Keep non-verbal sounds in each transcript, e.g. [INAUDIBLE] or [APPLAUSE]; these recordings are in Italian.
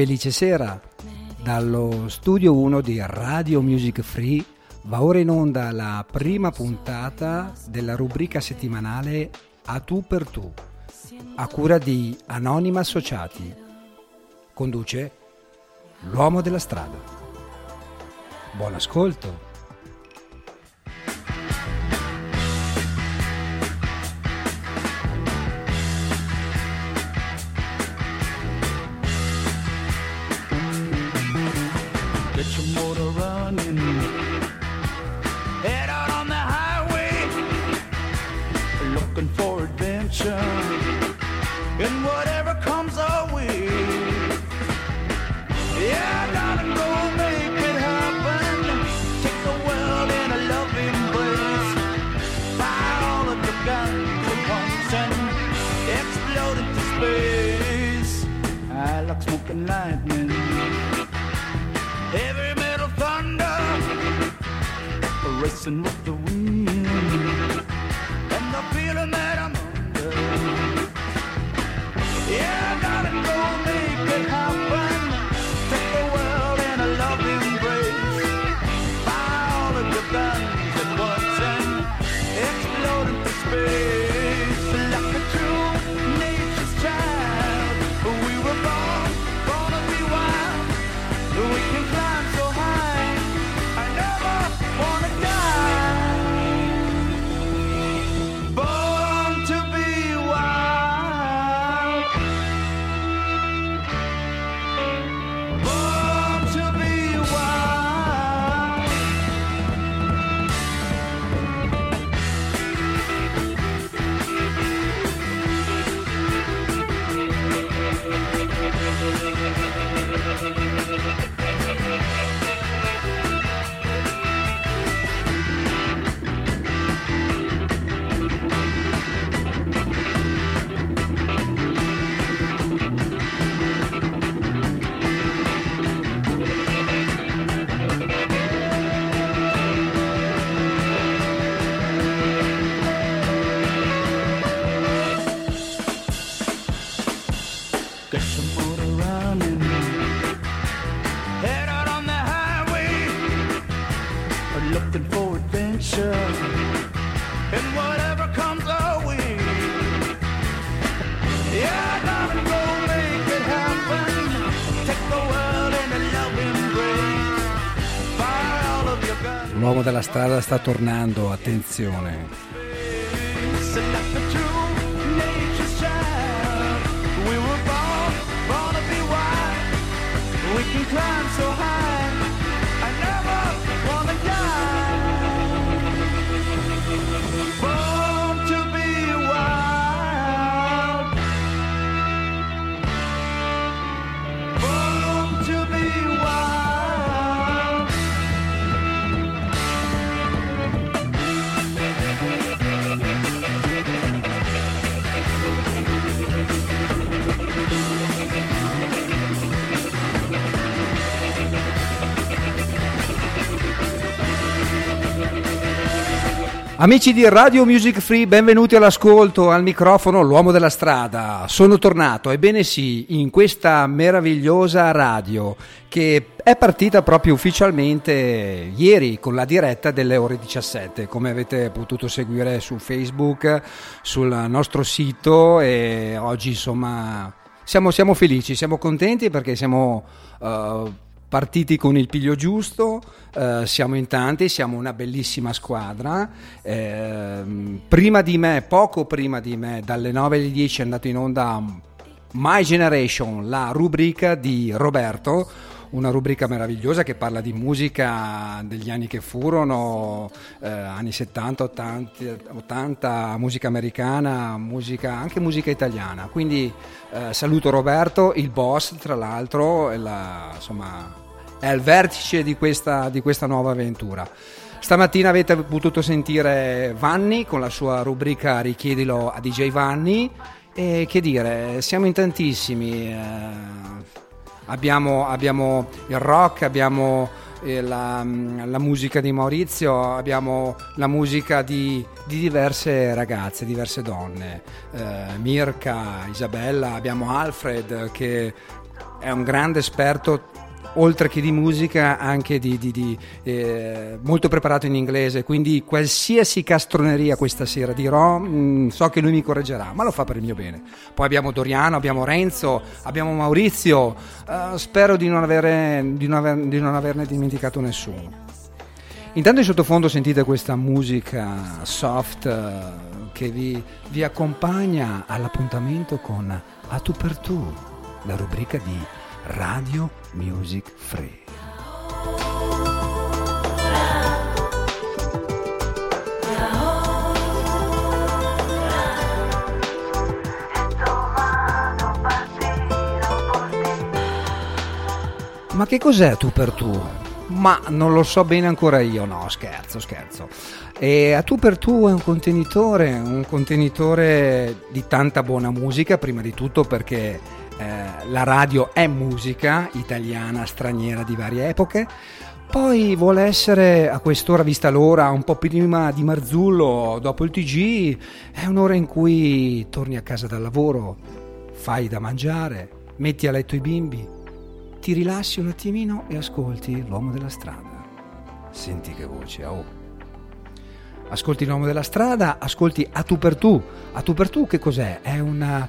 Felice sera dallo studio 1 di Radio Music Free va ora in onda la prima puntata della rubrica settimanale A tu per tu, a cura di Anonima Associati. Conduce l'uomo della strada. Buon ascolto. Sta tornando, attenzione. climb so high. Amici di Radio Music Free, benvenuti all'ascolto, al microfono, l'uomo della strada. Sono tornato, ebbene sì, in questa meravigliosa radio che è partita proprio ufficialmente ieri con la diretta delle ore 17, come avete potuto seguire su Facebook, sul nostro sito e oggi insomma siamo, siamo felici, siamo contenti perché siamo... Uh, partiti con il piglio giusto, eh, siamo in tanti, siamo una bellissima squadra. Eh, prima di me, poco prima di me, dalle 9 alle 10 è andato in onda My Generation, la rubrica di Roberto, una rubrica meravigliosa che parla di musica degli anni che furono, eh, anni 70, 80, 80, musica americana, musica, anche musica italiana. Quindi eh, saluto Roberto, il boss tra l'altro, la, insomma, è al vertice di questa, di questa nuova avventura. Stamattina avete potuto sentire Vanni con la sua rubrica Richiedilo a DJ Vanni e che dire, siamo in tantissimi, eh, abbiamo, abbiamo, il rock, abbiamo eh, la, la, musica di Maurizio, abbiamo la musica di, di diverse ragazze, diverse donne, eh, Mirka, Isabella, abbiamo Alfred che è un grande esperto oltre che di musica anche di, di, di eh, molto preparato in inglese. Quindi qualsiasi castroneria questa sera dirò mh, mm, so che lui mi correggerà ma lo fa per il mio bene. Poi abbiamo Doriano abbiamo Renzo abbiamo Maurizio. Uh, spero di non, avere, di, non aver, di non averne dimenticato nessuno. Intanto in sottofondo sentite questa musica soft uh, che vi, vi accompagna all'appuntamento con A tu per tu la rubrica di Radio Music Free. Ma che cos'è tu per tu? Ma non lo so bene ancora io, no, scherzo, scherzo. E a tu per tu è un contenitore, un contenitore di tanta buona musica, prima di tutto perché eh, la radio è musica italiana, straniera di varie epoche. Poi vuole essere a quest'ora, vista l'ora, un po' prima di Marzullo, dopo il TG, è un'ora in cui torni a casa dal lavoro, fai da mangiare, metti a letto i bimbi, ti rilassi un attimino e ascolti l'uomo della strada. Senti che voce, oh. Ascolti l'uomo della strada, ascolti a tu per tu. A tu per tu che cos'è? È una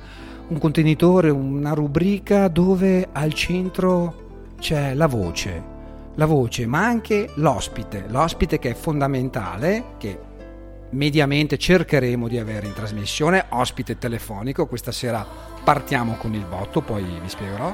un contenitore, una rubrica dove al centro c'è la voce, la voce, ma anche l'ospite, l'ospite che è fondamentale, che mediamente cercheremo di avere in trasmissione, ospite telefonico, questa sera partiamo con il botto, poi vi spiegherò.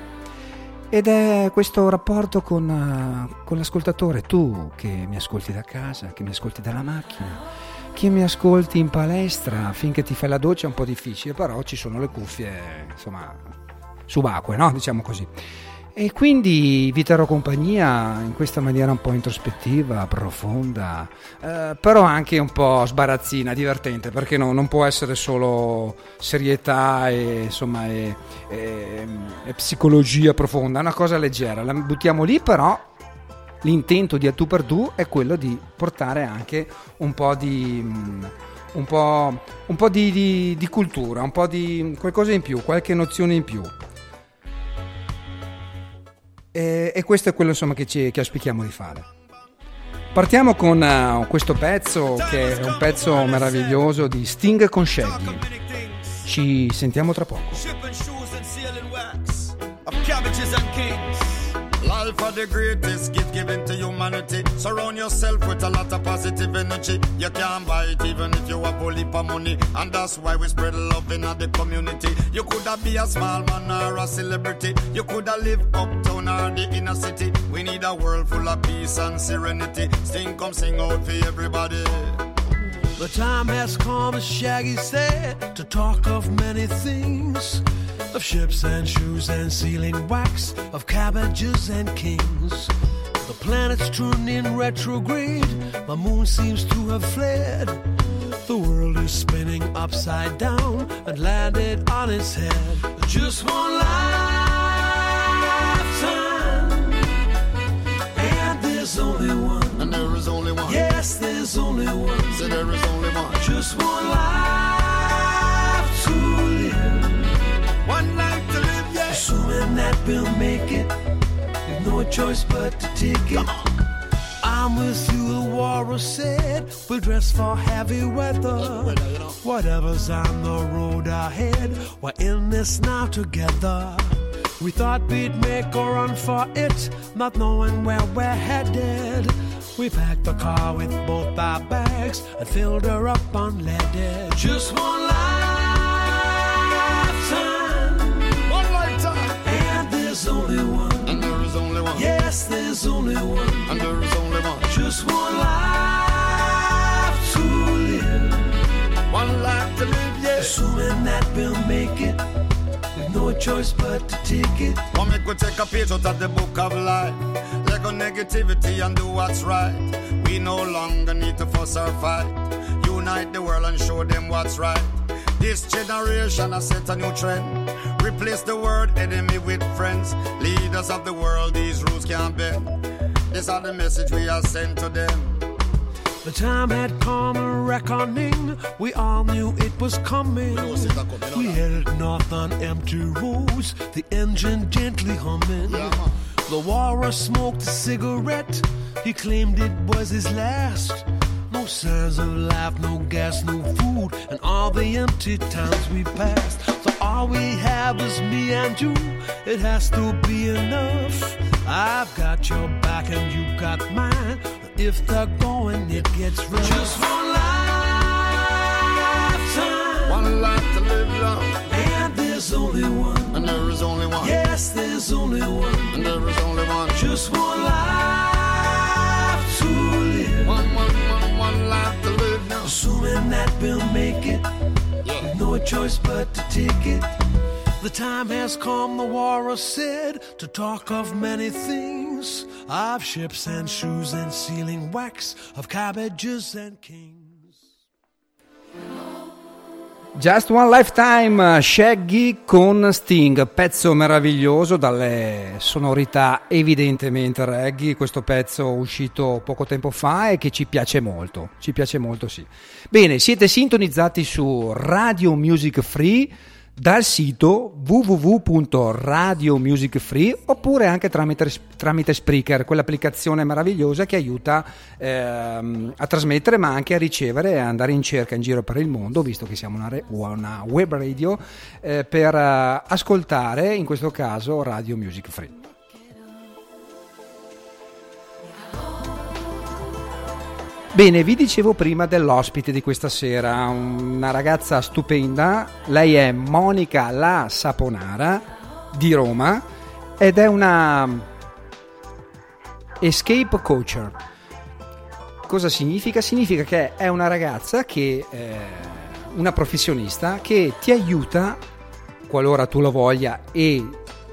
Ed è questo rapporto con, con l'ascoltatore, tu che mi ascolti da casa, che mi ascolti dalla macchina chi mi ascolti in palestra finché ti fai la doccia è un po' difficile, però ci sono le cuffie, insomma, subacquee, no? Diciamo così. E quindi vi terrò compagnia in questa maniera un po' introspettiva, profonda, eh, però anche un po' sbarazzina, divertente, perché no, non può essere solo serietà e, insomma, e, e, e psicologia profonda, è una cosa leggera. La buttiamo lì, però l'intento di A Tu per Tu è quello di portare anche un po' di, mm, un po', un po di, di, di cultura, un po' di qualcosa in più, qualche nozione in più. E, e questo è quello insomma, che, ci, che auspichiamo di fare. Partiamo con uh, questo pezzo che è un pezzo meraviglioso di Sting con Shaggy. Ci sentiamo tra poco. Are the greatest gift given to humanity. Surround yourself with a lot of positive energy. You can't buy it even if you have bully for money. And that's why we spread love in the community. You coulda be a small man or a celebrity. You coulda live uptown or the inner city. We need a world full of peace and serenity. Sing come sing out for everybody. The time has come, as Shaggy said, to talk of many things of ships and shoes and sealing wax, of cabbages and kings. The planets turned in retrograde, my moon seems to have fled. The world is spinning upside down and landed on its head. Just one lifetime, and there's only one. And there is only one. Yes, there's only one. So there is only one. Just one life to live. Assuming that we'll make it, with no choice but to take it. I'm with you, the warrior said. We'll dress for heavy weather. Whatever's on the road ahead, we're in this now together. We thought we'd make a run for it, not knowing where we're headed. We packed the car with both our bags and filled her up unleaded. Just one lifetime, One there's only one. And there is only one. Yeah, there's only one, and there is only one. just one life to live. One life to live, yes. Assuming that we'll make it, with no choice but to take it. Come make we take a page out of the book of life. Let go negativity and do what's right. We no longer need to fuss or fight. Unite the world and show them what's right. This generation has set a new trend. Replace the word enemy with friends. Leaders of the world, these rules can't bend. These are the message we are sent to them. The time had come a reckoning. We all knew it was coming. We headed north on empty roads, the engine gently humming. The warrior smoked a cigarette. He claimed it was his last. No signs of life, no gas, no food, and all the empty towns we passed. All we have is me and you. It has to be enough. I've got your back and you got mine. If they're going, it gets rough. Just one lifetime, One life to live long, and there's only one. and there is only one. Yes, there's only one. And there is only one. Just one life to live. One, one, one, one life to live now. Assuming that we'll make it, no choice but to take it. The time has come, the warrior said, to talk of many things of ships and shoes and sealing wax, of cabbages and kings. Just One Lifetime, Shaggy con Sting, pezzo meraviglioso dalle sonorità evidentemente reggae, questo pezzo uscito poco tempo fa e che ci piace molto, ci piace molto sì. Bene, siete sintonizzati su Radio Music Free dal sito www.radiomusicfree oppure anche tramite, tramite Spreaker, quell'applicazione meravigliosa che aiuta ehm, a trasmettere ma anche a ricevere e andare in cerca in giro per il mondo, visto che siamo una, re- una web radio, eh, per eh, ascoltare in questo caso Radio Music Free. Bene, vi dicevo prima dell'ospite di questa sera, una ragazza stupenda, lei è Monica La Saponara di Roma ed è una escape coacher. Cosa significa? Significa che è una ragazza che, eh, una professionista che ti aiuta, qualora tu lo voglia e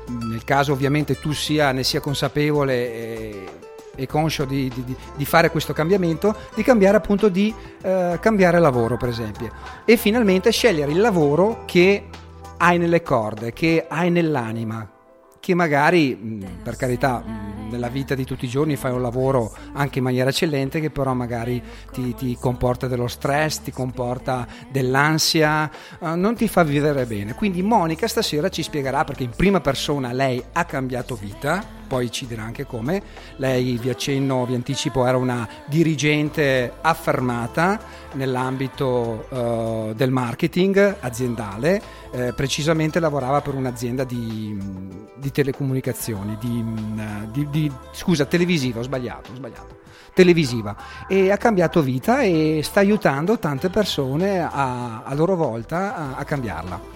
nel caso ovviamente tu sia, ne sia consapevole e, e conscio di, di- di fare questo cambiamento, di cambiare appunto di eh, cambiare lavoro per esempio e finalmente scegliere il lavoro che hai nelle corde, che hai nell'anima, che magari mh, per carità mh, nella vita di tutti i giorni fai un lavoro anche in maniera eccellente che però magari ti, ti comporta dello stress, ti comporta dell'ansia, eh, non ti fa vivere bene. Quindi Monica stasera ci spiegherà perché in prima persona lei ha cambiato vita, poi ci dirà anche come. Lei vi accenno, vi anticipo, era una dirigente affermata nell'ambito eh, del marketing aziendale, eh, precisamente lavorava per un'azienda di, di telecomunicazioni, di, di- di- scusa, televisiva, ho sbagliato, ho sbagliato, televisiva e ha cambiato vita e sta aiutando tante persone a, a loro volta a, a cambiarla.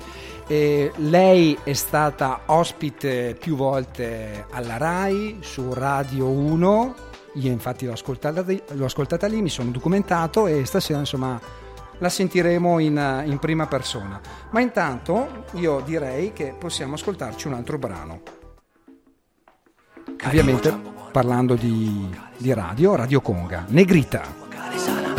E lei è stata ospite più volte alla RAI, su Radio 1, io infatti l'ho ascoltata, l'ho ascoltata lì, mi sono documentato e stasera insomma la sentiremo in, in prima persona. Ma intanto io direi che possiamo ascoltarci un altro brano. Ovviamente parlando di, di radio, Radio Conga, Negrita.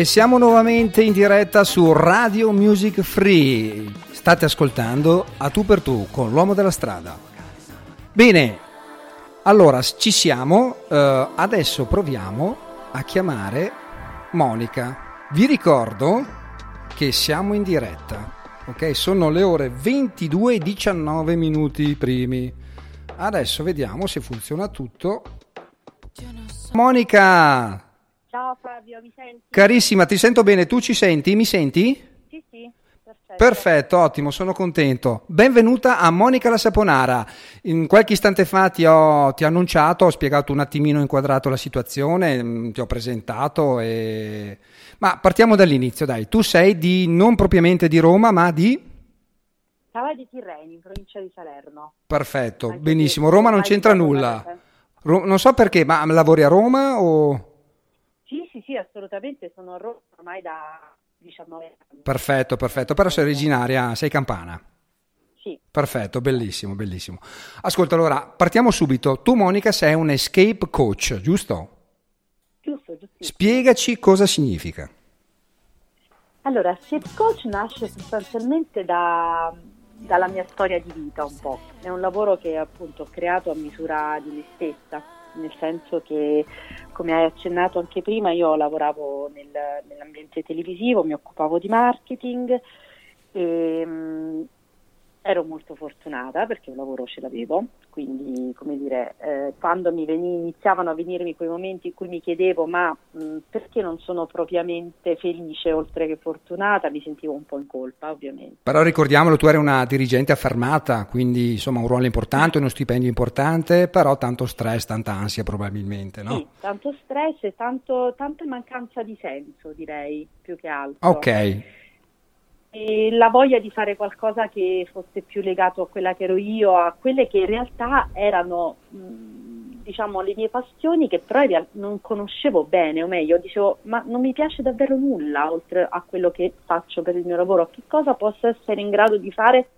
E siamo nuovamente in diretta su Radio Music Free. State ascoltando a tu per tu con l'uomo della strada. Bene, allora ci siamo. eh, adesso proviamo a chiamare Monica. Vi ricordo che siamo in diretta. Ok, sono le ore 22 e 19 minuti primi. Adesso vediamo se funziona tutto. Monica, Ciao Fabio, mi senti? Carissima, ti sento bene, tu ci senti? Mi senti? Sì, sì, perfetto. Perfetto, ottimo, sono contento. Benvenuta a Monica la Saponara. In qualche istante fa ti ho, ti ho annunciato, ho spiegato un attimino, ho inquadrato la situazione, mm, ti ho presentato. E... Ma partiamo dall'inizio, dai. Tu sei di non propriamente di Roma, ma di... Cava di Tirreni, in provincia di Salerno. Perfetto, Anche benissimo. Roma non c'entra nulla. Ro- non so perché, ma lavori a Roma o... Sì, sì, assolutamente, sono a Roma ormai da 19 anni. Perfetto, perfetto, però sei originaria, sei campana. Sì, Perfetto, bellissimo, bellissimo. Ascolta, allora, partiamo subito. Tu, Monica, sei un escape coach, giusto? giusto, giustissimo. Spiegaci cosa significa. Allora, Shape Coach nasce sostanzialmente da- dalla mia storia di vita un po'. È un lavoro che appunto ho creato a misura di me stessa, nel senso che, come hai accennato anche prima, io lavoravo nel- nell'ambiente televisivo, mi occupavo di marketing e mm, ero molto fortunata perché un lavoro ce l'avevo, quindi come dire, eh, quando mi veni- iniziavano a venirmi quei momenti in cui mi chiedevo ma mh, perché non sono propriamente felice oltre che fortunata, mi sentivo un po' in colpa ovviamente. Però ricordiamolo, tu eri una dirigente affermata, quindi insomma un ruolo importante, uno stipendio importante, però tanto stress, tanta ansia probabilmente, no? Sì, tanto stress e tanto, tanta mancanza di senso direi più che altro. Ok, E la voglia di fare qualcosa che fosse più legato a quella che ero io, a quelle che in realtà erano, mh, diciamo, le mie passioni che però non conoscevo bene, o meglio, dicevo, ma non mi piace davvero nulla oltre a quello che faccio per il mio lavoro, che cosa posso essere in grado di fare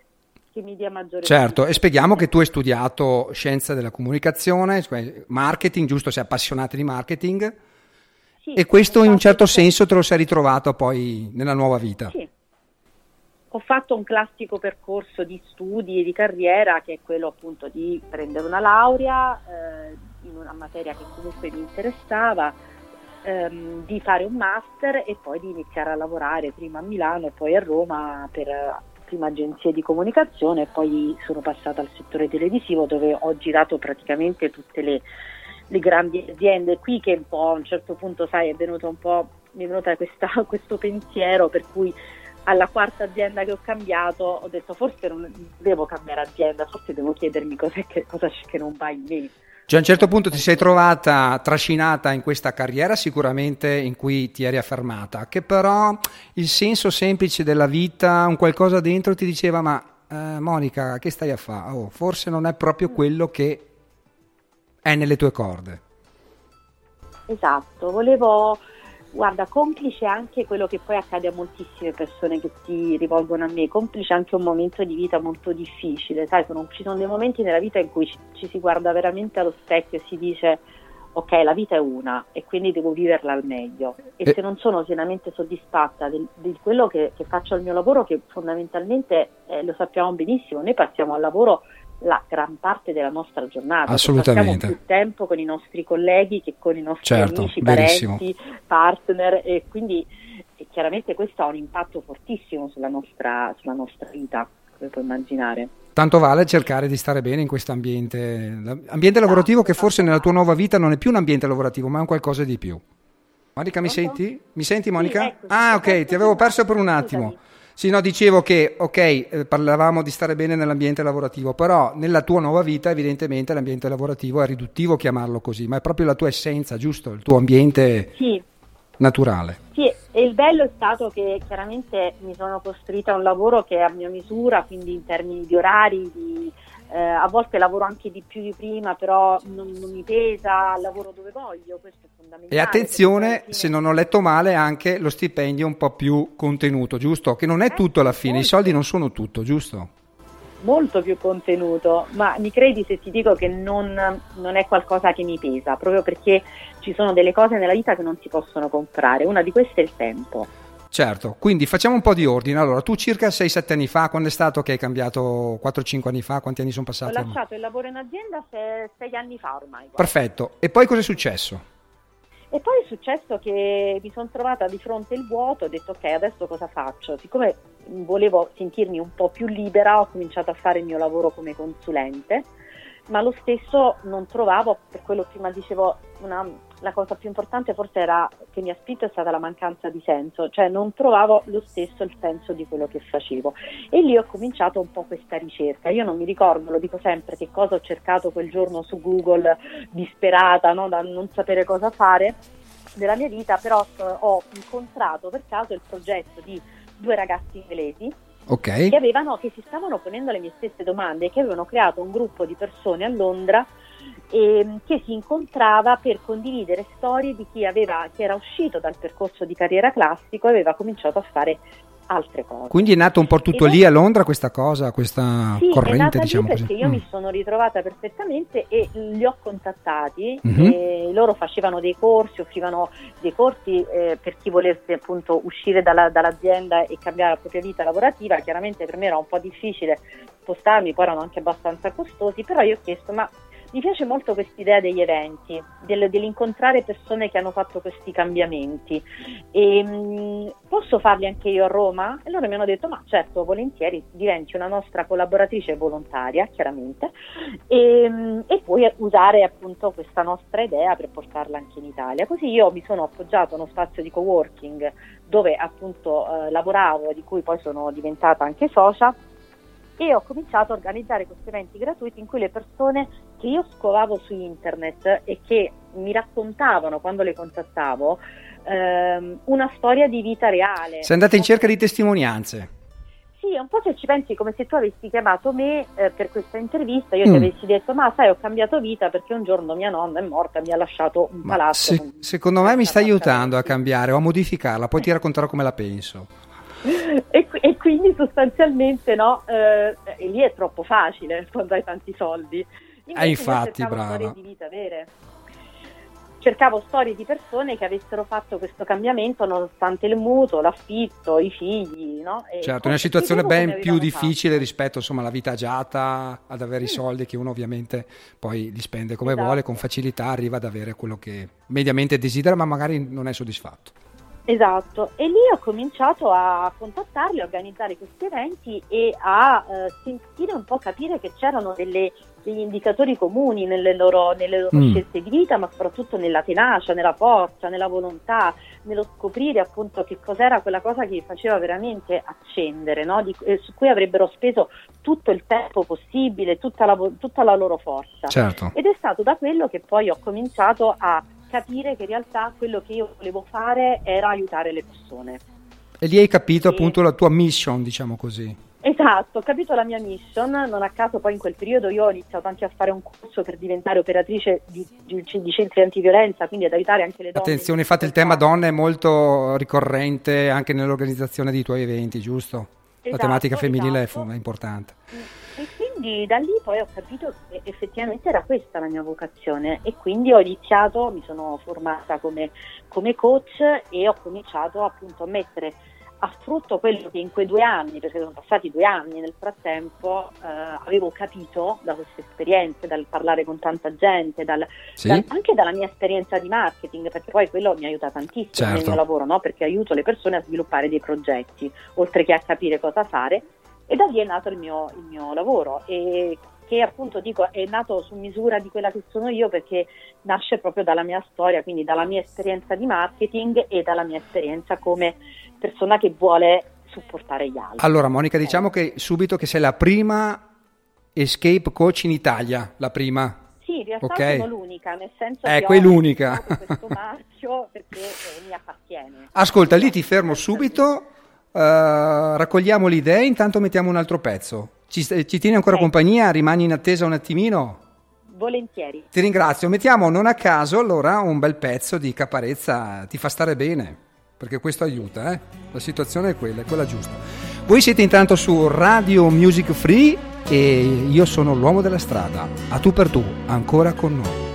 che mi dia maggiore certo. E spieghiamo che tu hai studiato scienza della comunicazione, cioè marketing, giusto? Sei appassionata di marketing Sì, e questo in un certo senso te lo sei ritrovato poi nella nuova vita. Sì. Ho fatto un classico percorso di studi e di carriera che è quello appunto di prendere una laurea eh, in una materia che comunque mi interessava, ehm, di fare un master e poi di iniziare a lavorare prima a Milano e poi a Roma per eh, prima agenzie di comunicazione. E poi sono passata al settore televisivo dove ho girato praticamente tutte le, le grandi aziende. Qui che un po' a un certo punto sai è venuto un po' mi è venuta questa- [LAUGHS] questo pensiero per cui alla quarta azienda che ho cambiato ho detto forse non devo cambiare azienda, forse devo chiedermi cos'è che, cosa c'è che non va in me. Cioè a un certo punto ti sei trovata trascinata in questa carriera sicuramente in cui ti eri affermata, che però il senso semplice della vita, un qualcosa dentro ti diceva ma eh, Monica che stai a fare? Oh, forse non è proprio quello che è nelle tue corde. Esatto, volevo, guarda, complice anche quello che poi accade a moltissime persone che si rivolgono a me, complice anche un momento di vita molto difficile, sai, sono- ci sono dei momenti nella vita in cui ci, ci si guarda veramente allo specchio e si dice ok, la vita è una e quindi devo viverla al meglio. E Eh. se non sono pienamente soddisfatta di quello che, che faccio al mio lavoro, che fondamentalmente eh, lo sappiamo benissimo, noi passiamo al lavoro la gran parte della nostra giornata, Assolutamente. passiamo più tempo con i nostri colleghi che con i nostri Certo, amici, verissimo. parenti, partner e quindi e chiaramente questo ha un impatto fortissimo sulla nostra, sulla nostra vita. come puoi immaginare. Tanto vale cercare di stare bene in questo ambiente, ambiente lavorativo che forse nella tua nuova vita non è più un ambiente lavorativo, ma è un qualcosa di più. Monica, mi senti? Mi senti Monica? Sì, eccoci, ah, ok, ti avevo perso per un attimo, attimo. Sì, no, dicevo che, ok, eh, parlavamo di stare bene nell'ambiente lavorativo, però nella tua nuova vita evidentemente l'ambiente lavorativo è riduttivo chiamarlo così, ma è proprio la tua essenza, giusto? Il tuo ambiente Sì, naturale. Sì, e il bello è stato che chiaramente mi sono costruita un lavoro che è a mia misura, quindi in termini di orari, di, eh, a volte lavoro anche di più di prima, però non, non mi pesa, lavoro dove voglio, questo è fondamentale. E attenzione, se non ho letto male, anche lo stipendio un po' più contenuto, giusto? Che non è Eh, tutto alla fine, i molto. soldi non sono tutto, giusto? molto più contenuto, ma mi credi se ti dico che non, non è qualcosa che mi pesa, proprio perché ci sono delle cose nella vita che non si possono comprare, una di queste è il tempo. Certo, quindi facciamo un po' di ordine. Allora, tu circa 6-7 anni fa, quando è stato che hai cambiato 4-5 anni fa? Quanti anni sono Ho passati? ormai? lasciato il lavoro in azienda se- sei anni fa ormai. guarda. Perfetto, e poi cosa è successo? E poi è successo che mi sono trovata di fronte il vuoto, ho detto ok, adesso cosa faccio? Siccome volevo sentirmi un po' più libera, ho cominciato a fare il mio lavoro come consulente, ma lo stesso non trovavo, per quello prima dicevo, una- la cosa più importante forse era che mi ha spinto è stata la mancanza di senso, cioè non trovavo lo stesso il senso di quello che facevo. E lì ho cominciato un po' questa ricerca. Io non mi ricordo, lo dico sempre, che cosa ho cercato quel giorno su Google, disperata, no? da non sapere cosa fare della mia vita, però eh, ho incontrato per caso il progetto di due ragazzi inglesi Ok, che, avevano, che si stavano ponendo le mie stesse domande e che avevano creato un gruppo di persone a Londra ehm, che si incontrava per condividere storie di chi, aveva, che era uscito dal percorso di carriera classico e aveva cominciato a fare altre cose. quindi è nato un po' tutto è- lì a Londra questa cosa, questa Sì, corrente, diciamo lì così. perché io Mm. mi sono ritrovata perfettamente e li ho contattati Mhm. e loro facevano dei corsi, offrivano dei corsi eh, per chi volesse appunto uscire dalla- dall'azienda e cambiare la propria vita lavorativa. Chiaramente per me era un po' difficile spostarmi, poi erano anche abbastanza costosi, però io ho chiesto ma mi piace molto questa idea degli eventi, del- dell'incontrare persone che hanno fatto questi cambiamenti. E, mh, posso farli anche io a Roma? E loro mi hanno detto: Ma certo, volentieri diventi una nostra collaboratrice volontaria, chiaramente, e, mh, e puoi usare appunto questa nostra idea per portarla anche in Italia. Così io mi sono appoggiato a uno spazio di coworking dove appunto eh, lavoravo di cui poi sono diventata anche socia e ho cominciato a organizzare questi eventi gratuiti in cui le persone che io scovavo su internet e che mi raccontavano quando le contattavo ehm, una storia di vita reale. Sei andata in cerca di testimonianze. Sì, un po' se ci pensi come se tu avessi chiamato me eh, per questa intervista, io Mm. ti avessi detto ma sai ho cambiato vita perché un giorno mia nonna è morta e mi ha lasciato un Ma palazzo. se- con- secondo me mi con aiutando a cambiare o a modificarla, poi ti racconterò come la penso. E, e quindi sostanzialmente no, eh, e lì è troppo facile quando hai tanti soldi. Invece Eh, infatti, brava. storie di vita vere. Cercavo storie di persone che avessero fatto questo cambiamento nonostante il mutuo, l'affitto, i figli. No? E Certo, è una situazione ben più difficile fatto. rispetto insomma, alla vita agiata, ad avere i Sì. soldi che uno ovviamente poi li spende come Esatto. vuole, con facilità arriva ad avere quello che mediamente desidera, ma magari non è soddisfatto. Esatto, e lì ho cominciato a contattarli, a organizzare questi eventi e a eh, sentire un po' capire che c'erano delle- degli indicatori comuni nelle loro, nelle loro Mm. scelte di vita, ma soprattutto nella tenacia, nella forza, nella volontà, nello scoprire appunto che cos'era quella cosa che li faceva veramente accendere, no? Di- eh, su cui avrebbero speso tutto il tempo possibile, tutta la, tutta la loro forza. Certo. Ed è stato da quello che poi ho cominciato a capire che in realtà quello che io volevo fare era aiutare le persone. E lì hai capito Sì. appunto la tua mission, diciamo così. Esatto, ho capito la mia mission, non a caso poi in quel periodo io ho iniziato anche a fare un corso per diventare operatrice di, di- di centri antiviolenza, quindi ad aiutare anche le donne. Attenzione, in infatti il tema donne è molto ricorrente anche nell'organizzazione dei tuoi eventi, giusto? la Esatto, tematica femminile è esatto. è importante. E quindi da lì poi ho capito che effettivamente era questa la mia vocazione e quindi ho iniziato, mi sono formata come, come coach e ho cominciato appunto a mettere a frutto quello che in quei due anni, perché sono passati due anni nel frattempo, eh, avevo capito da queste esperienze, dal parlare con tanta gente, dal, Sì? dal- anche dalla mia esperienza di marketing, perché poi quello mi aiuta tantissimo nel Certo. mio lavoro, no? perché aiuto le persone a sviluppare dei progetti, oltre che a capire cosa fare. E da lì è nato il mio, il mio lavoro e che appunto dico è nato su misura di quella che sono io perché nasce proprio dalla mia storia, quindi dalla mia esperienza di marketing e dalla mia esperienza come persona che vuole supportare gli altri. Allora Monica, diciamo che subito che sei la prima escape coach in Italia, la prima. Sì, in realtà Ok. sono l'unica, nel senso Ecco, che è l'unica. questo [LAUGHS] marchio perché eh, mi appartiene. Ascolta, lì ti fermo subito, eh, raccogliamo le idee, intanto mettiamo un altro pezzo. Ci, ci tieni ancora Ok. compagnia? Rimani in attesa un attimino? Volentieri. Ti ringrazio. Mettiamo non a caso allora un bel pezzo di Caparezza, ti fa stare bene, perché questo aiuta, eh? La situazione è quella, è quella giusta. Voi siete intanto su Radio Music Free e io sono l'uomo della strada. A tu per tu, ancora con noi.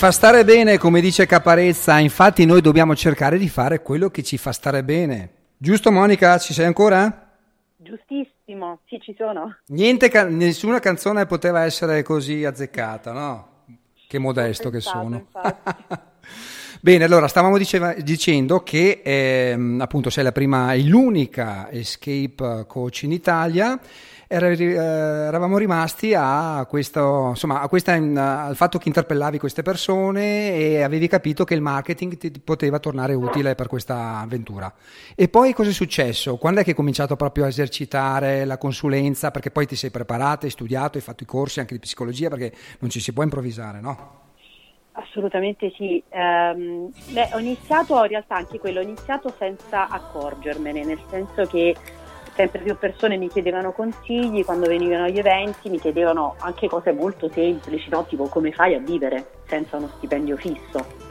Fa stare bene, come dice Caparezza, infatti noi dobbiamo cercare di fare quello che ci fa stare bene. Giusto Monica, ci sei ancora? Giustissimo, sì ci sono. Niente, nessuna canzone poteva essere così azzeccata, no? Che modesto che pensato, sono. infatti. [LAUGHS] Bene, allora stavamo diceva- dicendo che ehm, appunto sei la prima e l'unica escape coach in Italia. Eh, eravamo rimasti a questo, insomma, a questa, al fatto che interpellavi queste persone e avevi capito che il marketing ti poteva tornare utile per questa avventura. E poi cosa è successo? Quando è che hai cominciato proprio a esercitare la consulenza? Perché poi ti sei preparato, hai studiato, hai fatto i corsi anche di psicologia, perché non ci si può improvvisare, no? Assolutamente sì. Ehm, beh, ho iniziato in realtà anche quello, ho iniziato senza accorgermene, nel senso che sempre più persone mi chiedevano consigli, quando venivano agli eventi mi chiedevano anche cose molto semplici, no? tipo come fai a vivere senza uno stipendio fisso.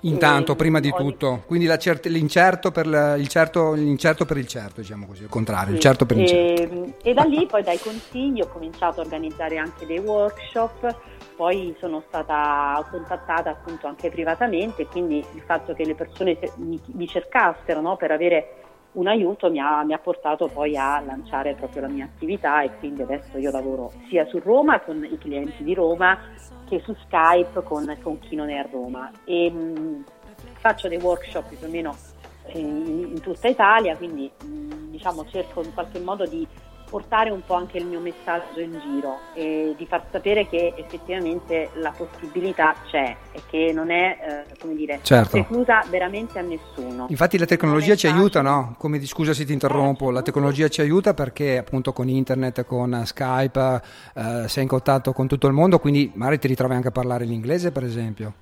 Intanto, prima di tutto, quindi cert- l'incerto, per la- il certo, l'incerto per il certo, diciamo così, il contrario, il Sì, certo per il certo. E, e da lì poi dai consigli ho cominciato a organizzare anche dei workshop, poi sono stata contattata appunto anche privatamente, quindi il fatto che le persone mi, mi cercassero no, per avere un aiuto mi ha, mi ha portato poi a lanciare proprio la mia attività e quindi adesso io lavoro sia su Roma con i clienti di Roma che su Skype con, con chi non è a Roma. E, mh, faccio dei workshop più o meno eh, in, in tutta Italia, quindi mh, diciamo cerco in qualche modo di portare un po' anche il mio messaggio in giro e di far sapere che effettivamente la possibilità c'è e che non è, eh, come dire, Certo. preclusa veramente a nessuno. Infatti la tecnologia ci aiuta, no? Come di- scusa se ti interrompo, la tecnologia ci aiuta perché appunto con internet, con eh, Skype eh, sei in contatto con tutto il mondo, quindi magari ti ritrovi anche a parlare l'inglese, per esempio.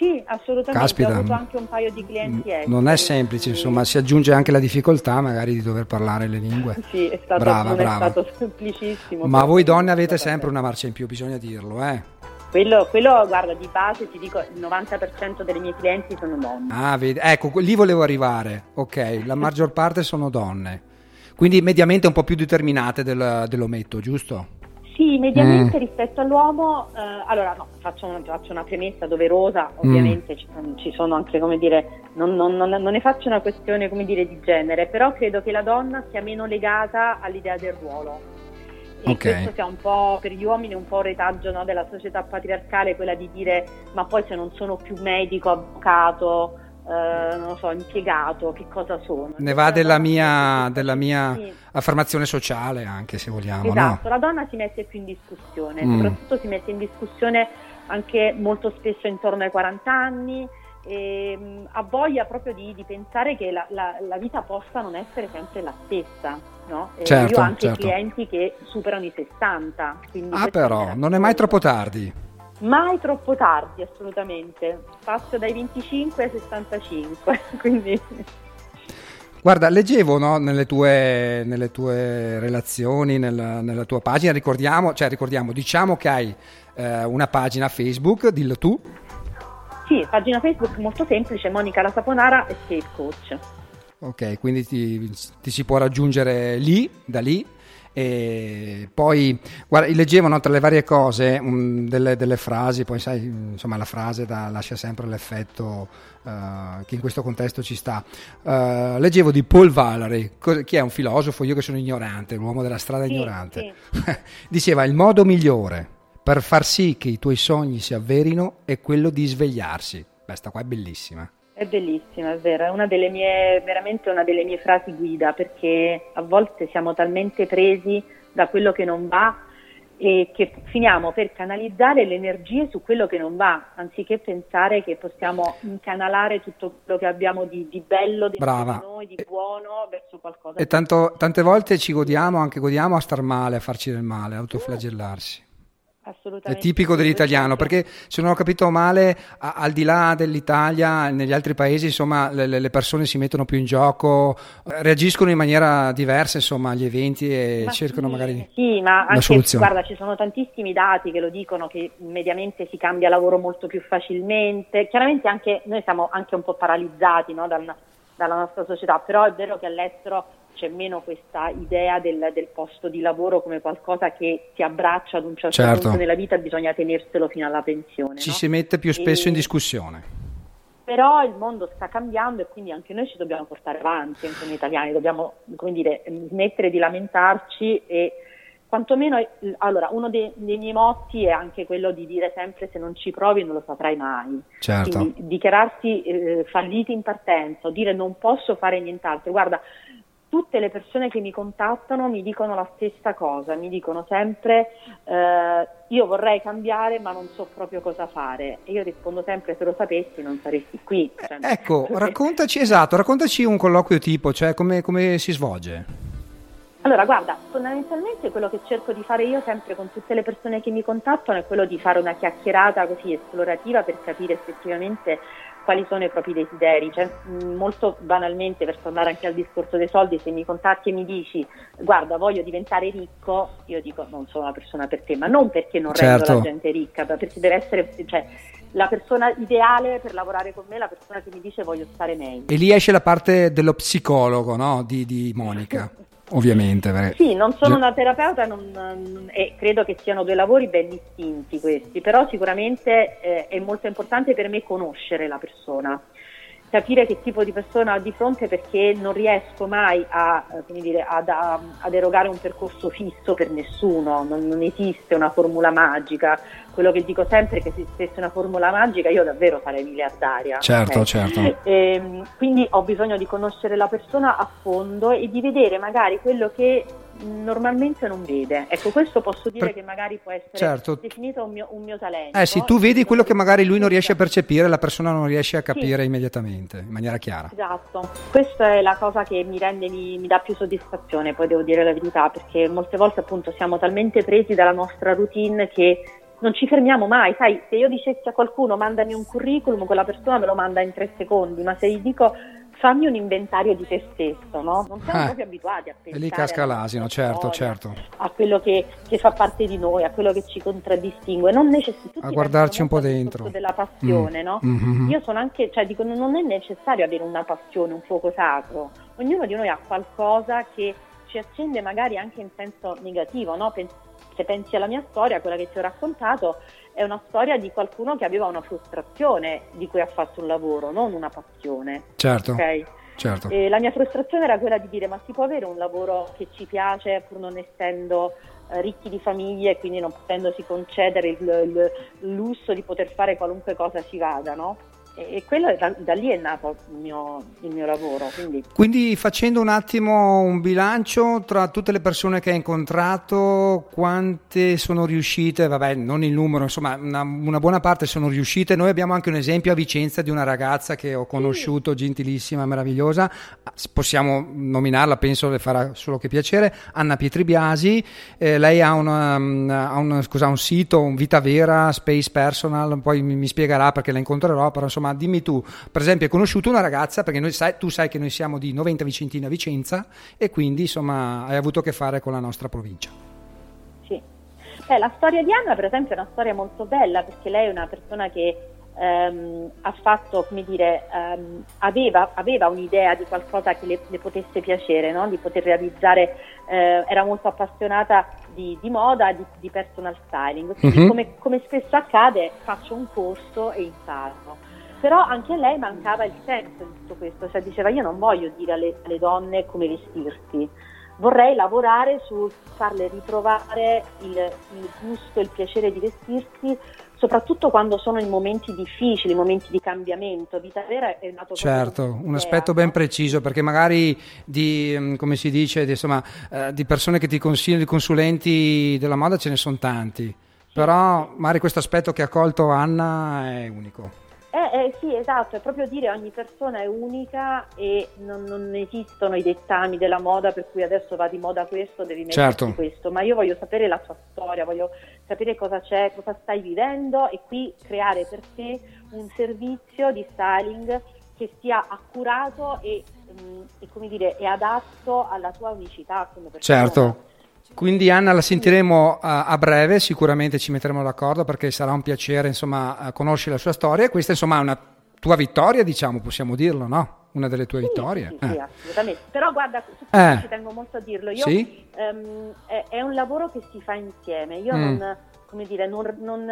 Sì, assolutamente, Caspita. ho avuto anche un paio di clienti esteri. Non è semplice, quindi- insomma, si aggiunge anche la difficoltà magari di dover parlare le lingue. [LAUGHS] Sì, è stato, Brava, brava. è stato semplicissimo. Ma voi donne avete sempre una marcia in più, bisogna dirlo, eh? Quello, quello, guarda, di base ti dico, il 90% delle mie clienti sono donne. Ah, vedi, ecco, lì volevo arrivare. Ok, la maggior parte sono donne. Quindi mediamente un po' più determinate del- dell'ometto, giusto? Sì, mediamente Mm. rispetto all'uomo, eh, allora no, faccio una, faccio una premessa doverosa, Mm. ovviamente ci, ci sono anche, come dire, non, non- non- non ne faccio una questione, come dire, di genere, però credo che la donna sia meno legata all'idea del ruolo. E Ok. questo sia un po' per gli uomini un po' un retaggio no, della società patriarcale, quella di dire ma poi se non sono più medico, avvocato, eh, non lo so, impiegato, che cosa sono? Ne va della La donna mia, della mia sì. affermazione sociale, anche se vogliamo, Esatto, no? la donna si mette più in discussione, Mm. soprattutto si mette in discussione anche molto spesso intorno ai 40 anni e mh, ha voglia proprio di, di pensare che la, la- la vita possa non essere sempre la stessa. No? E Certo, io ho anche certo. clienti che superano i 60. quindi Ah, però, non è mai troppo tardi. Mai troppo tardi, assolutamente. Passo dai 25 ai 65, [LAUGHS] quindi Guarda, leggevo no, nelle, tue, nelle tue relazioni, nella, nella tua pagina, ricordiamo, cioè ricordiamo, diciamo che hai eh, una pagina Facebook, dillo tu, sì, pagina Facebook molto semplice, Monica La Saponara Escape Coach. ok, quindi ti, ti si può raggiungere lì, da lì, e poi guarda, leggevo no, tra le varie cose mm, delle, delle frasi, poi sai, insomma la frase da- lascia sempre l'effetto eh, che in questo contesto ci sta. Eh, leggevo di Paul Valery, co- chi è un filosofo, io che sono ignorante, l'uomo della strada Sì, ignorante. sì. [LAUGHS] Diceva il modo migliore per far sì che i tuoi sogni si avverino è quello di svegliarsi. Beh, sta qua è bellissima. È bellissima, è vero, è una delle mie, veramente una delle mie frasi guida perché a volte siamo talmente presi da quello che non va e che finiamo per canalizzare le energie su quello che non va, anziché pensare che possiamo incanalare tutto quello che abbiamo di, di bello di noi, di buono verso qualcosa E tanto- tante volte ci godiamo, anche godiamo a star male, a farci del male, a autoflagellarsi. È assolutamente tipico sì, dell'italiano, perché se non ho capito male, a- al di là dell'Italia, negli altri paesi, insomma, le, le- le persone si mettono più in gioco, eh, reagiscono in maniera diversa, insomma, agli eventi e Ma cercano sì, magari Sì, ma anche, soluzione. guarda, ci sono tantissimi dati che lo dicono che mediamente si cambia lavoro molto più facilmente. Chiaramente anche noi siamo anche un po' paralizzati no, dal- dalla nostra società, però è vero che all'estero c'è meno questa idea del, del posto di lavoro come qualcosa che si abbraccia ad un certo Certo. punto nella vita e bisogna tenerselo fino alla pensione. ci no? si mette più spesso in E- discussione. però il mondo sta cambiando e quindi anche noi ci dobbiamo portare avanti, anche noi italiani, dobbiamo dire, smettere di lamentarci e quantomeno, eh, allora, uno dei, dei miei motti è anche quello di dire sempre se non ci provi non lo saprai mai. Certo. Quindi dichiararsi eh, falliti in partenza o dire non posso fare nient'altro. Guarda, tutte le persone che mi contattano mi dicono la stessa cosa, mi dicono sempre eh, io vorrei cambiare ma non so proprio cosa fare e io rispondo sempre se lo sapessi non saresti qui. Cioè, Ecco, perché- raccontaci, esatto, raccontaci un colloquio tipo, cioè come, come si svolge. Allora, guarda, fondamentalmente quello che cerco di fare io sempre con tutte le persone che mi contattano è quello di fare una chiacchierata così esplorativa per capire effettivamente quali sono i propri desideri. Cioè, molto banalmente, per tornare anche al discorso dei soldi, se mi contatti e mi dici guarda, voglio diventare ricco, io dico non sono la persona per te, ma non perché non rendo Certo. la gente ricca, ma perché deve essere, cioè, la persona ideale per lavorare con me la persona che mi dice voglio stare meglio. E lì esce la parte dello psicologo no? di, di Monica, [LAUGHS] ovviamente. Sì, non sono una terapeuta non- e credo che siano due lavori ben distinti questi, però sicuramente eh, è molto importante per me conoscere la persona, capire che tipo di persona ho di fronte perché non riesco mai a, eh, dire, ad, ad erogare un percorso fisso per nessuno, non, non esiste una formula magica. Quello che dico sempre è che se esistesse una formula magica io davvero sarei miliardaria. Certo, ok? certo. Ehm, quindi ho bisogno di conoscere la persona a fondo e di vedere magari quello che normalmente non vede. Ecco, questo posso dire Per- che magari può essere Certo. definito un mio, un mio talento. Eh sì, tu vedi quello che magari lui non riesce a percepire. la persona non riesce a capire immediatamente, in maniera chiara. Esatto, questa è la cosa che mi rende, mi, mi dà più soddisfazione, poi devo dire la verità, perché molte volte appunto siamo talmente presi dalla nostra routine che non ci fermiamo mai, sai, se io dicessi a qualcuno mandami un curriculum, quella persona me lo manda in tre secondi, ma se gli dico fammi un inventario di te stesso, no? Non siamo Eh, proprio abituati a E pensare lì casca l'asino, certo, certo. a quello che, che fa parte di noi, a quello che ci contraddistingue, non necess- A guardarci un po' dentro. della passione, Mm. no? Mhm. Io sono anche, cioè dico, non è necessario avere una passione, un fuoco sacro. Ognuno di noi ha qualcosa che ci accende magari anche in senso negativo, no? Pen- se pensi alla mia storia, quella che ti ho raccontato, è una storia di qualcuno che aveva una frustrazione di cui ha fatto un lavoro, non una passione. Certo, ok? certo. E la mia frustrazione era quella di dire ma si può avere un lavoro che ci piace pur non essendo eh, ricchi di famiglia e quindi non potendosi concedere il, il- il lusso di poter fare qualunque cosa ci vada, no? E, quello da, da lì è nato il mio, il mio lavoro, quindi Quindi facendo un attimo un bilancio tra tutte le persone che hai incontrato, quante sono riuscite, vabbè non il numero, insomma una, una buona parte sono riuscite, noi abbiamo anche un esempio a Vicenza di una ragazza che ho conosciuto, gentilissima, meravigliosa, possiamo nominarla, penso le farà solo che piacere, Anna Pietribiasi, eh, lei ha, una, ha un, scusa, un sito, un Vita Vera, Space Personal, poi mi, mi spiegherà perché la incontrerò, però insomma dimmi tu, per esempio hai conosciuto una ragazza, perché noi sai- tu sai che noi siamo di Noventa Vicentina Vicenza e quindi insomma hai avuto a che fare con la nostra provincia. sì. Beh, la storia di Anna per esempio è una storia molto bella perché lei è una persona che ehm, ha fatto, come dire, ehm, aveva, aveva un'idea di qualcosa che le, le potesse piacere, no? di poter realizzare, eh, era molto appassionata di, di moda, di, di personal styling, quindi Mhm. come, come spesso accade faccio un corso e imparo. Però anche a lei mancava il senso di tutto questo, cioè diceva io non voglio dire alle, alle donne come vestirsi, vorrei lavorare su farle ritrovare il, il gusto, il piacere di vestirsi, soprattutto quando sono in momenti difficili, momenti di cambiamento. Vita Vera è nato Certo, un questa aspetto idea, ben preciso perché magari di, mm, come si dice, di, insomma, eh, di persone che ti consigliano, di consulenti della moda ce ne sono tanti, però magari questo aspetto che ha colto Anna è unico. Eh, eh, sì, esatto, è proprio dire ogni persona è unica e non, non esistono i dettami della moda per cui adesso va di moda questo, devi metterti Certo. questo, ma io voglio sapere la tua storia, voglio sapere cosa c'è, cosa stai vivendo e qui creare per te un servizio di styling che sia accurato e, mm, e, come dire, e adatto alla tua unicità come persona. Certo. Quindi Anna la sentiremo a, a breve, sicuramente ci metteremo d'accordo perché sarà un piacere insomma eh, conoscere la sua storia questa insomma è una tua vittoria diciamo, possiamo dirlo, no? Una delle tue Sì, vittorie. Sì, sì, Eh. assolutamente. Però guarda, su questo Eh. ci tengo molto a dirlo. Io, Sì? ehm, è, è un lavoro che si fa insieme. Io Mm. non, come dire, non, non,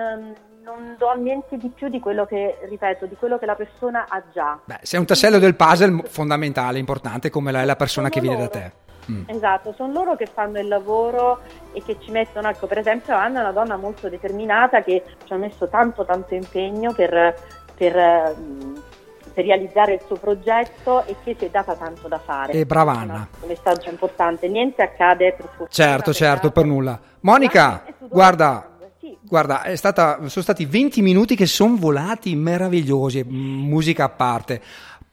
non do niente di più di quello che, ripeto, di quello che la persona ha già. Beh, sei un tassello del puzzle fondamentale, importante come la è la persona che Sono viene da loro. te. Mm. Esatto, sono loro che fanno il lavoro e che ci mettono, ecco, per esempio Anna è una donna molto determinata che ci ha messo tanto tanto impegno per, per, ehm, per realizzare il suo progetto e che si è data tanto da fare. E brava Anna. Un messaggio importante, niente accade per fortuna. Certo, certo, per nulla. Monica, Guarda, guarda, stata, sono stati 20 minuti che sono volati meravigliosi, m- musica a parte.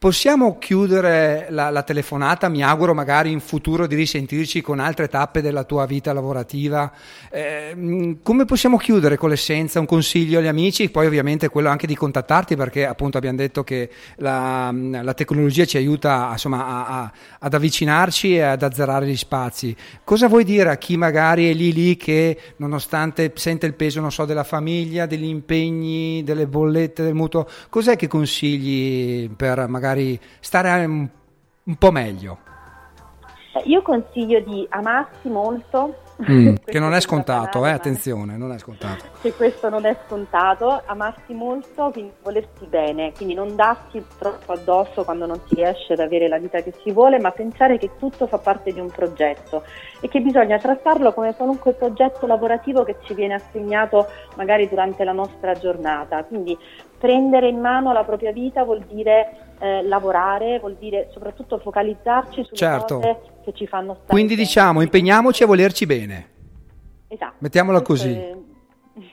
Possiamo chiudere la, la telefonata? Mi auguro magari in futuro di risentirci con altre tappe della tua vita lavorativa. Eh, mh, come possiamo chiudere con l'essenza? Un consiglio agli amici? Poi ovviamente quello anche di contattarti perché appunto abbiamo detto che la, la tecnologia ci aiuta insomma, a- a- ad avvicinarci e ad azzerare gli spazi. Cosa vuoi dire a chi magari è lì lì che nonostante sente il peso, so, della famiglia, degli impegni, delle bollette, del mutuo, cos'è che consigli per magari stare un, un po' meglio? Eh, Io consiglio di amarsi molto. Mm, [LAUGHS] che non è scontato, eh, attenzione, non è scontato. che questo non è scontato, amarsi molto, quindi volersi bene, quindi non darsi troppo addosso quando non si riesce ad avere la vita che si vuole, ma pensare che tutto fa parte di un progetto e che bisogna trattarlo come qualunque progetto lavorativo che ci viene assegnato magari durante la nostra giornata. Quindi prendere in mano la propria vita vuol dire eh, lavorare, vuol dire soprattutto focalizzarci sulle Certo. cose che ci fanno stare Quindi bene. diciamo, impegniamoci a volerci bene. Esatto. mettiamola così. è- [LAUGHS]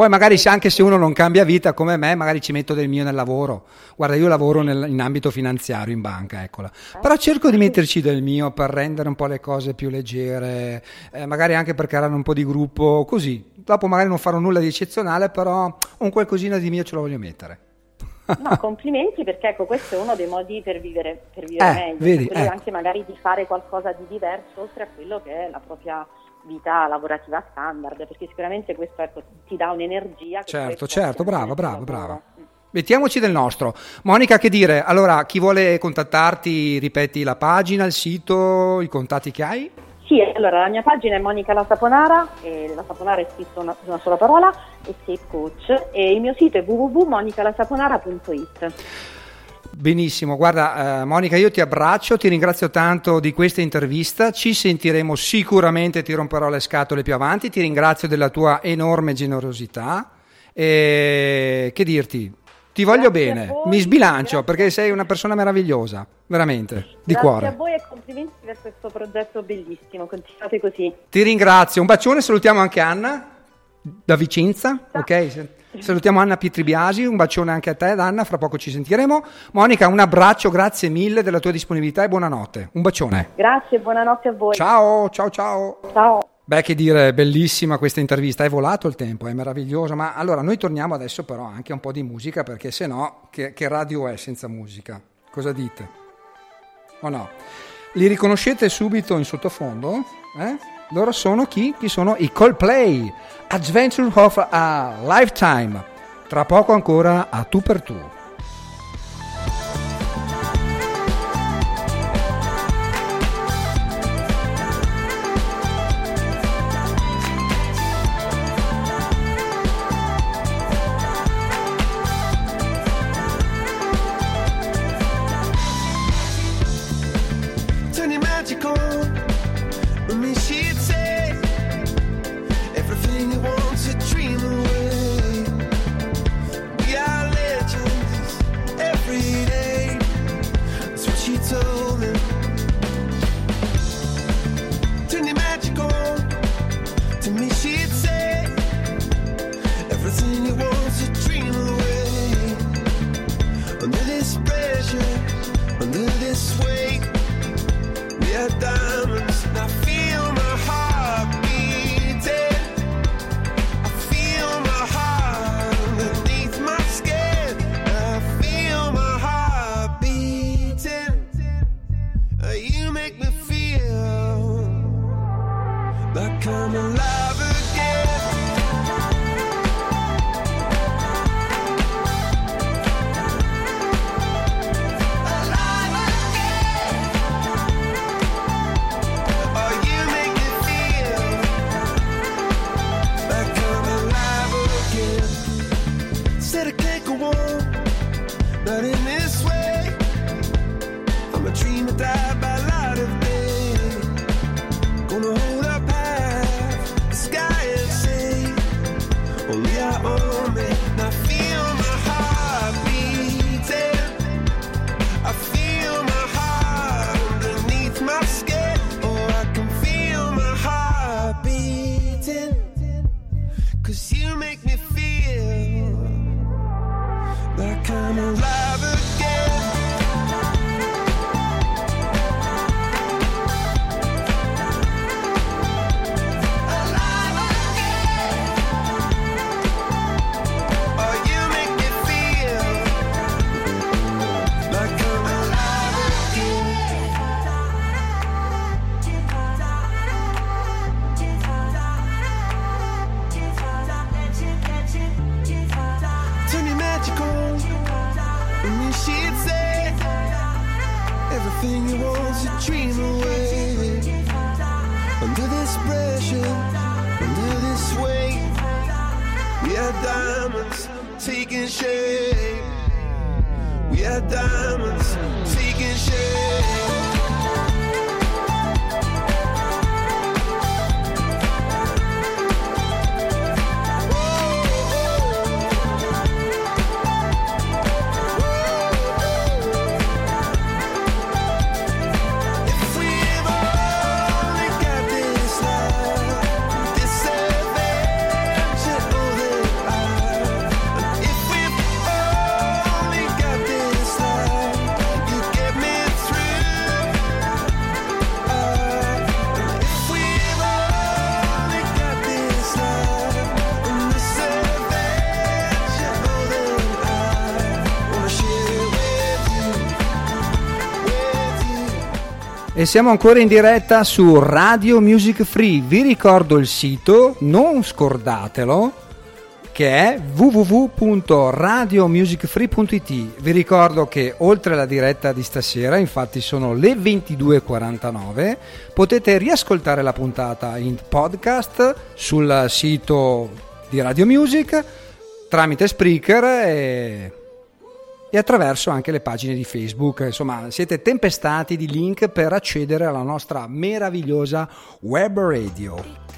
Poi magari se- anche se uno non cambia vita come me, magari ci metto del mio nel lavoro. Guarda, io lavoro nel- in ambito finanziario, in banca, eccola. Però cerco di metterci del mio per rendere un po' le cose più leggere, eh, magari anche per creare un po' di gruppo, così. Dopo magari non farò nulla di eccezionale, però un qualcosina di mio ce lo voglio mettere. No, [LAUGHS] complimenti perché ecco, questo è uno dei modi per vivere, per vivere Eh, meglio, vedi, quello ecco. anche magari di fare qualcosa di diverso oltre a quello che è la propria vita lavorativa standard, perché sicuramente questo ecco, ti dà un'energia. Certo, certo, brava, brava, brava. Mettiamoci del nostro. Monica, che dire? Allora, chi vuole contattarti, ripeti la pagina, il sito, i contatti che hai? Sì, allora la mia pagina è Monica La Saponara, la Saponara è scritto una, una sola parola, e Safe Coach, e il mio sito è www.monicalasaponara.it. Benissimo, guarda eh, Monica, io ti abbraccio, ti ringrazio tanto di questa intervista, ci sentiremo sicuramente, ti romperò le scatole più avanti, ti ringrazio della tua enorme generosità e che dirti, ti voglio Grazie bene, voi, mi sbilancio grazie. perché sei una persona meravigliosa, veramente, di Grazie cuore. a voi e complimenti per questo progetto bellissimo, continuate così. Ti ringrazio, un bacione, salutiamo anche Anna da Vicenza, ok? Se- Salutiamo Anna Pietribiasi, un bacione anche a te Anna, fra poco ci sentiremo. Monica, un abbraccio, grazie mille della tua disponibilità e buonanotte. Un bacione. Grazie, buonanotte a voi. Ciao, ciao, ciao. Ciao. Beh, che dire, bellissima questa intervista, è volato il tempo, è meraviglioso, ma allora noi torniamo adesso però anche a un po' di musica perché se no che, che radio è senza musica? Cosa dite? O no? Li riconoscete subito in sottofondo? Eh? Loro sono chi? Chi sono? I Coldplay, Adventure of a Lifetime. Tra poco ancora a tu per tu. Only our own, man. I feel. E siamo ancora in diretta su Radio Music Free. Vi ricordo il sito, non scordatelo, che è www.radiomusicfree.it. Vi ricordo che oltre alla diretta di stasera, infatti sono le 22.49, potete riascoltare la puntata in podcast sul sito di Radio Music tramite Spreaker e e attraverso anche le pagine di Facebook. Insomma, siete tempestati di link per accedere alla nostra meravigliosa web radio.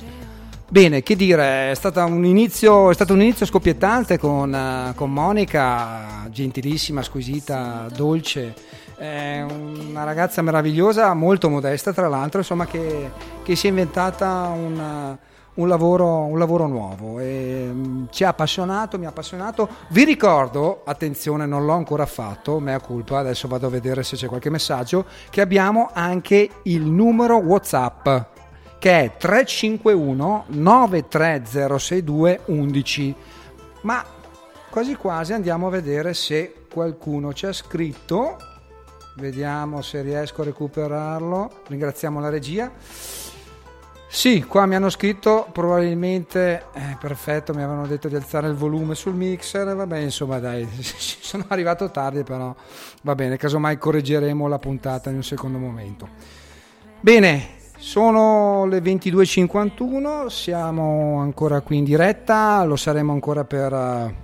Bene, che dire, è, stata un inizio, stato un inizio scoppiettante con, eh, con Monica, gentilissima, squisita, dolce, è una ragazza meravigliosa, molto modesta tra l'altro, insomma che, che si è inventata un, un lavoro, un lavoro nuovo e mm, ci ha appassionato, mi ha appassionato. Vi ricordo, attenzione, non l'ho ancora fatto, mea culpa, adesso vado a vedere se c'è qualche messaggio, che abbiamo anche il numero WhatsApp che è 351 93062 11. Ma quasi quasi andiamo a vedere se qualcuno ci ha scritto. Vediamo se riesco a recuperarlo. Ringraziamo la regia. Sì, qua mi hanno scritto probabilmente, eh, perfetto, mi avevano detto di alzare il volume sul mixer, vabbè insomma dai, [LAUGHS] sono arrivato tardi però va bene, casomai correggeremo la puntata in un secondo momento. Bene, sono le 22.51, siamo ancora qui in diretta, lo saremo ancora per eh,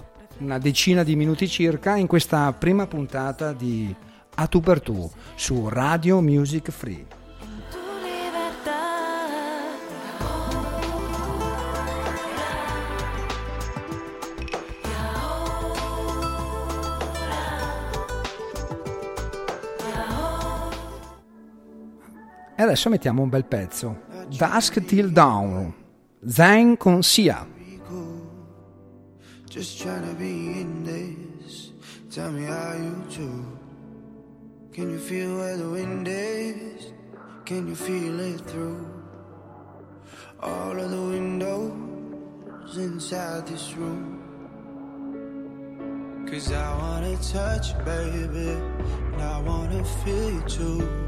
una decina di minuti circa in questa prima puntata di A tu per tu su Radio Music Free. E adesso mettiamo un bel pezzo. Dusk Till Dawn, Zen con Sia. Just trying to be in this. Tell me how you do. Can you feel where the wind is? Can you feel it through all of the windows inside this room? Cause I wanna touch you, baby. And I wanna feel you too.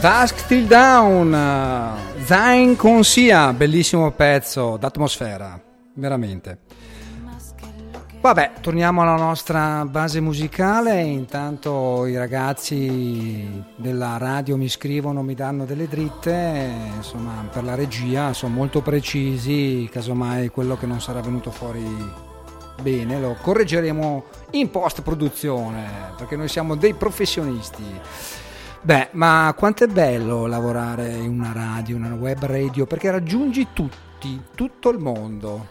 Dusk Till Down, Zain con Sia, bellissimo pezzo d'atmosfera, veramente. Vabbè, torniamo alla nostra base musicale. Intanto i ragazzi della radio mi scrivono, mi danno delle dritte, insomma, per la regia sono molto precisi. Casomai quello che non sarà venuto fuori bene lo correggeremo in post produzione perché noi siamo dei professionisti. Beh, ma quanto è bello lavorare in una radio, una web radio, perché raggiungi tutti, tutto il mondo.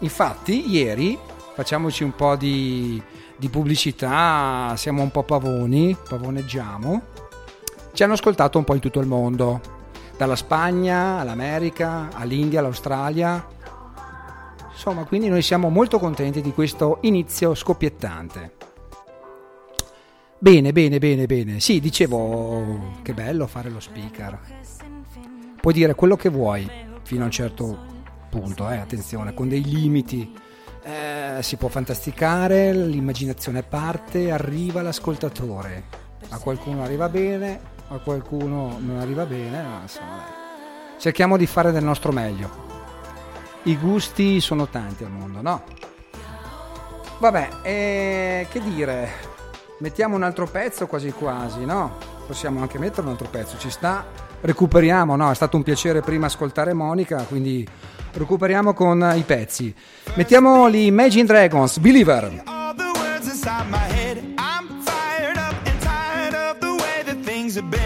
Infatti, ieri facciamoci un po' di, di pubblicità, siamo un po' pavoni, pavoneggiamo. Ci hanno ascoltato un po' in tutto il mondo, dalla Spagna all'America, all'India, all'Australia. Insomma, quindi noi siamo molto contenti di questo inizio scoppiettante. Bene, bene, bene, bene. Sì, dicevo, che bello fare lo speaker. Puoi dire quello che vuoi fino a un certo punto, eh, attenzione, con dei limiti. Eh, si può fantasticare, l'immaginazione parte, arriva l'ascoltatore. A qualcuno arriva bene, a qualcuno non arriva bene, ma insomma, dai. cerchiamo di fare del nostro meglio. I gusti sono tanti al mondo, no? Vabbè, eh, che dire? Mettiamo un altro pezzo quasi quasi, no? Possiamo anche mettere un altro pezzo, ci sta. Recuperiamo, no? È stato un piacere prima ascoltare Monica, quindi recuperiamo con i pezzi. Mettiamo gli Imagine Dragons, Believer. all have been.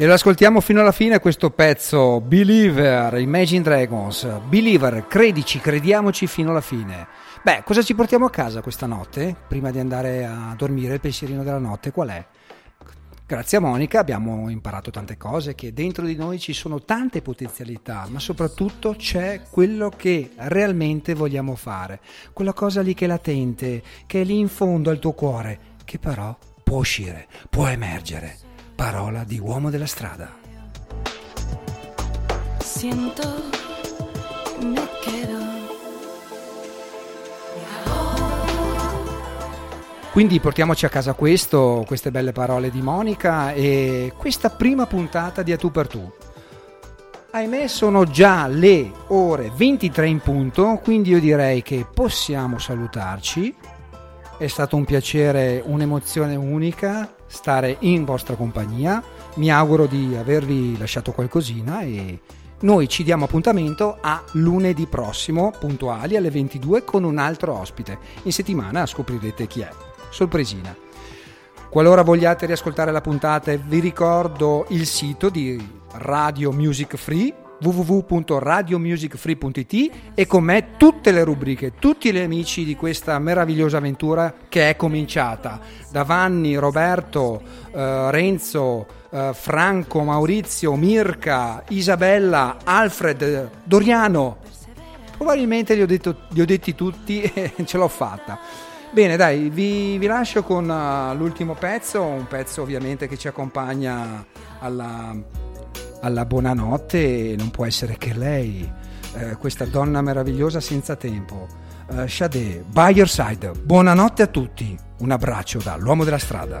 E lo ascoltiamo fino alla fine questo pezzo Believer, Imagine Dragons. Believer, credici, crediamoci fino alla fine. Beh, cosa ci portiamo a casa questa notte? Prima di andare a dormire, il pensierino della notte qual è? Grazie a Monica abbiamo imparato tante cose, che dentro di noi ci sono tante potenzialità, ma soprattutto c'è quello che realmente vogliamo fare, quella cosa lì che è latente, che è lì in fondo al tuo cuore, che però può uscire, può emergere. Parola di uomo della strada. Siento que me quedo. Quindi portiamoci a casa questo, queste belle parole di Monica e questa prima puntata di A Tu per Tu. Ahimè sono già le ore 23 in punto, quindi io direi che possiamo salutarci. È stato un piacere, un'emozione unica stare in vostra compagnia. Mi auguro di avervi lasciato qualcosina e noi ci diamo appuntamento a lunedì prossimo, puntuali alle 22, con un altro ospite. In settimana scoprirete chi è. Sorpresina. Qualora vogliate riascoltare la puntata, vi ricordo il sito di Radio Music Free www.radiomusicfree.it e con me tutte le rubriche, tutti gli amici di questa meravigliosa avventura che è cominciata. Da Vanni, Roberto, eh, Renzo, eh, Franco, Maurizio, Mirka, Isabella, Alfred, Doriano. Probabilmente li ho, detto- li ho detti tutti [LAUGHS] e ce l'ho fatta. Bene, dai, vi, vi lascio con uh, l'ultimo pezzo, un pezzo ovviamente che ci accompagna alla, alla buonanotte non può essere che lei, eh, questa donna meravigliosa senza tempo. Uh, Sade, by your side, buonanotte a tutti, un abbraccio dall'uomo della strada.